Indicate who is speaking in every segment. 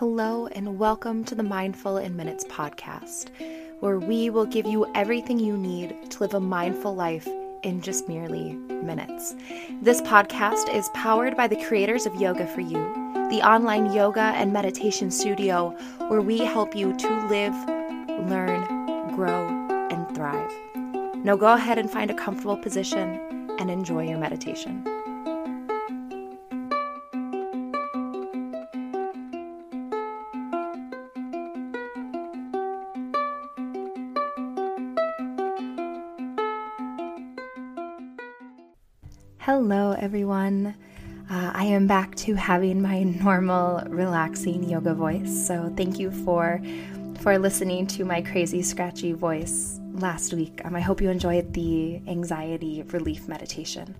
Speaker 1: Hello, and welcome to the Mindful in Minutes podcast, where we will give you everything you need to live a mindful life in just merely minutes. This podcast is powered by the creators of Yoga for You, the online yoga and meditation studio where we help you to live, learn, grow, and thrive. Now go ahead and find a comfortable position and enjoy your meditation. Hello, everyone. Uh, I am back to having my normal, relaxing yoga voice. So thank you for for listening to my crazy, scratchy voice last week. Um, I hope you enjoyed the anxiety relief meditation.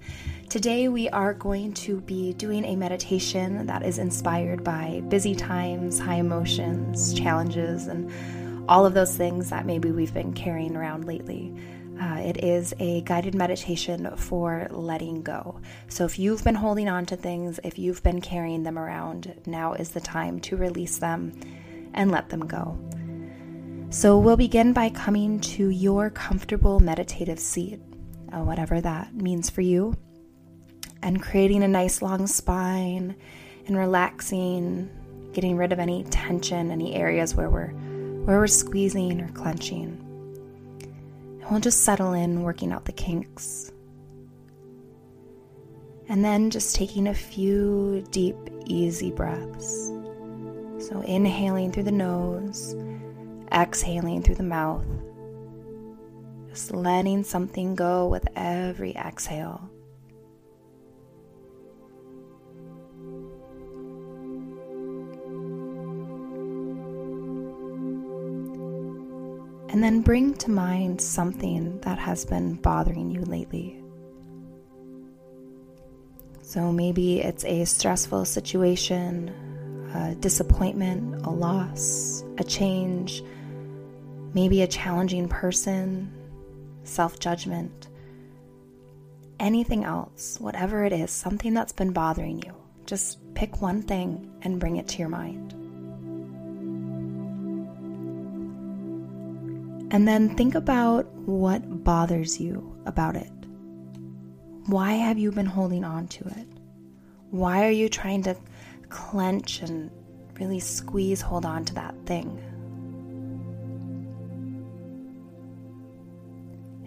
Speaker 1: Today we are going to be doing a meditation that is inspired by busy times, high emotions, challenges, and all of those things that maybe we've been carrying around lately. Uh, it is a guided meditation for letting go. So, if you've been holding on to things, if you've been carrying them around, now is the time to release them and let them go. So, we'll begin by coming to your comfortable meditative seat, uh, whatever that means for you, and creating a nice long spine and relaxing, getting rid of any tension, any areas where we're where we're squeezing or clenching. We'll just settle in, working out the kinks. And then just taking a few deep, easy breaths. So, inhaling through the nose, exhaling through the mouth. Just letting something go with every exhale. And then bring to mind something that has been bothering you lately. So maybe it's a stressful situation, a disappointment, a loss, a change, maybe a challenging person, self judgment, anything else, whatever it is, something that's been bothering you. Just pick one thing and bring it to your mind. And then think about what bothers you about it. Why have you been holding on to it? Why are you trying to clench and really squeeze, hold on to that thing?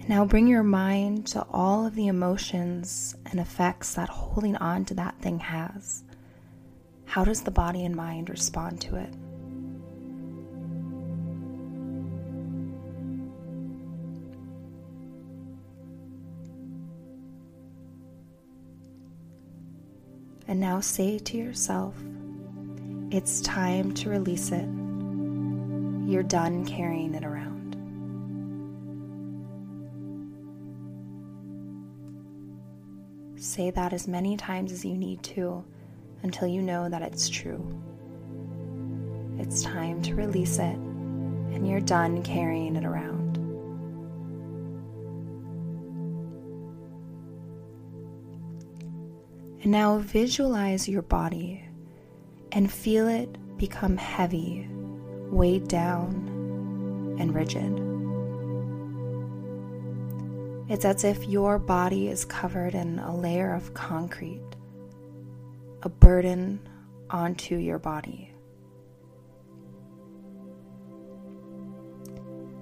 Speaker 1: now bring your mind to all of the emotions and effects that holding on to that thing has. How does the body and mind respond to it? And now say to yourself, it's time to release it. You're done carrying it around. Say that as many times as you need to until you know that it's true. It's time to release it, and you're done carrying it around. And now visualize your body and feel it become heavy, weighed down, and rigid. It's as if your body is covered in a layer of concrete, a burden onto your body.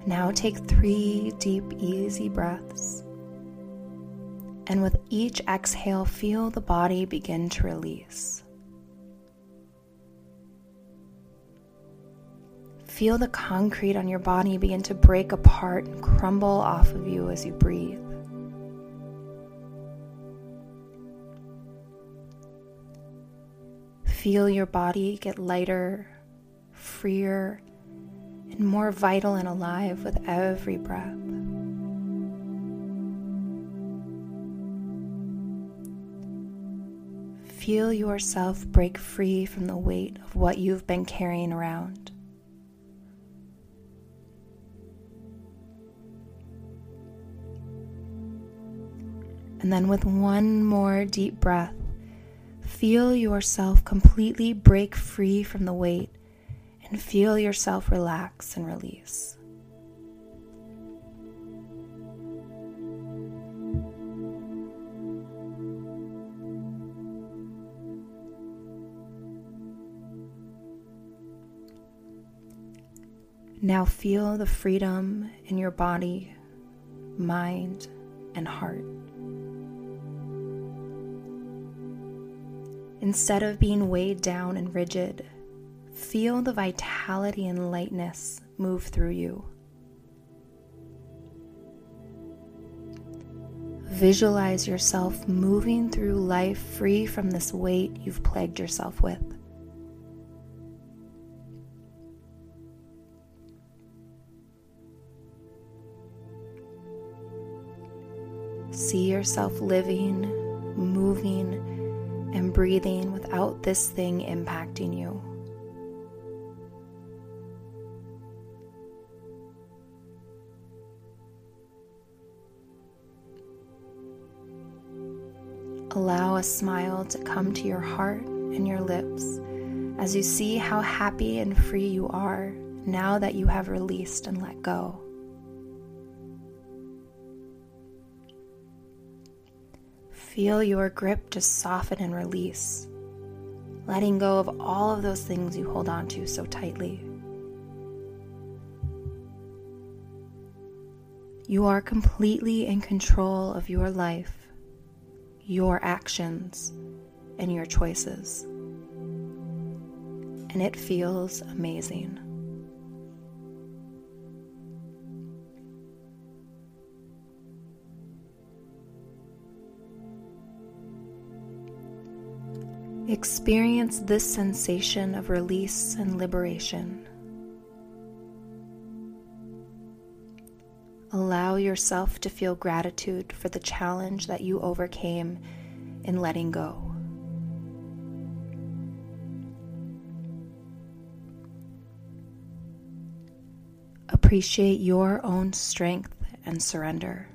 Speaker 1: Now take three deep, easy breaths. And with each exhale, feel the body begin to release. Feel the concrete on your body begin to break apart and crumble off of you as you breathe. Feel your body get lighter, freer, and more vital and alive with every breath. Feel yourself break free from the weight of what you've been carrying around. And then, with one more deep breath, feel yourself completely break free from the weight and feel yourself relax and release. Now feel the freedom in your body, mind, and heart. Instead of being weighed down and rigid, feel the vitality and lightness move through you. Visualize yourself moving through life free from this weight you've plagued yourself with. See yourself living, moving, and breathing without this thing impacting you. Allow a smile to come to your heart and your lips as you see how happy and free you are now that you have released and let go. Feel your grip just soften and release, letting go of all of those things you hold on to so tightly. You are completely in control of your life, your actions, and your choices. And it feels amazing. Experience this sensation of release and liberation. Allow yourself to feel gratitude for the challenge that you overcame in letting go. Appreciate your own strength and surrender.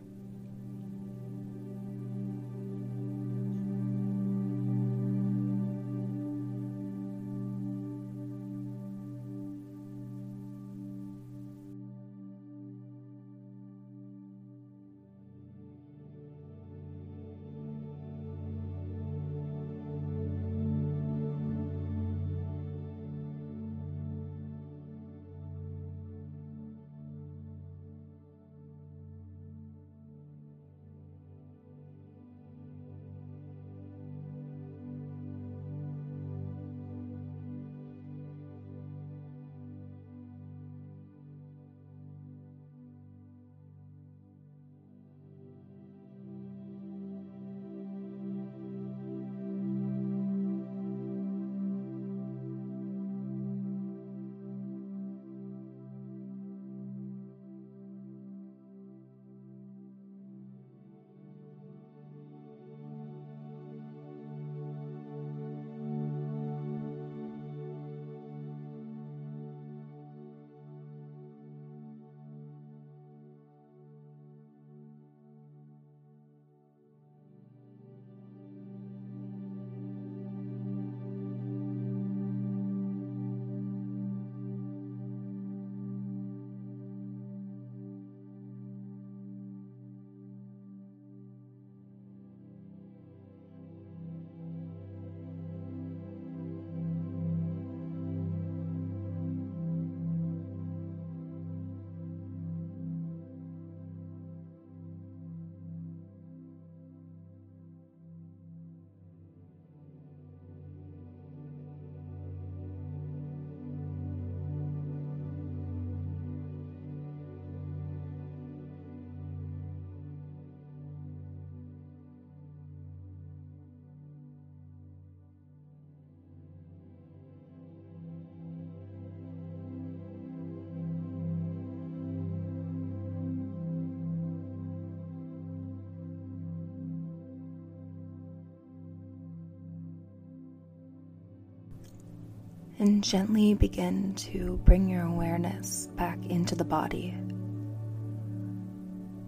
Speaker 1: And gently begin to bring your awareness back into the body.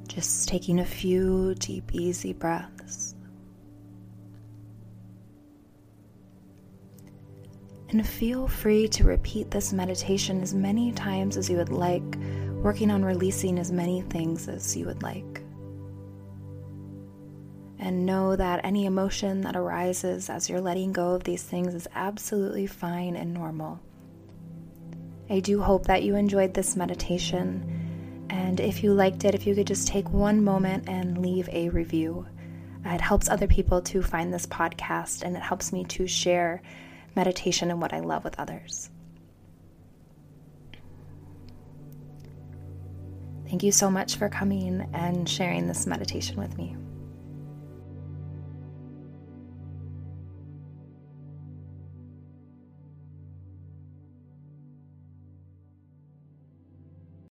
Speaker 1: Just taking a few deep, easy breaths. And feel free to repeat this meditation as many times as you would like, working on releasing as many things as you would like. And know that any emotion that arises as you're letting go of these things is absolutely fine and normal. I do hope that you enjoyed this meditation. And if you liked it, if you could just take one moment and leave a review. It helps other people to find this podcast and it helps me to share meditation and what I love with others. Thank you so much for coming and sharing this meditation with me.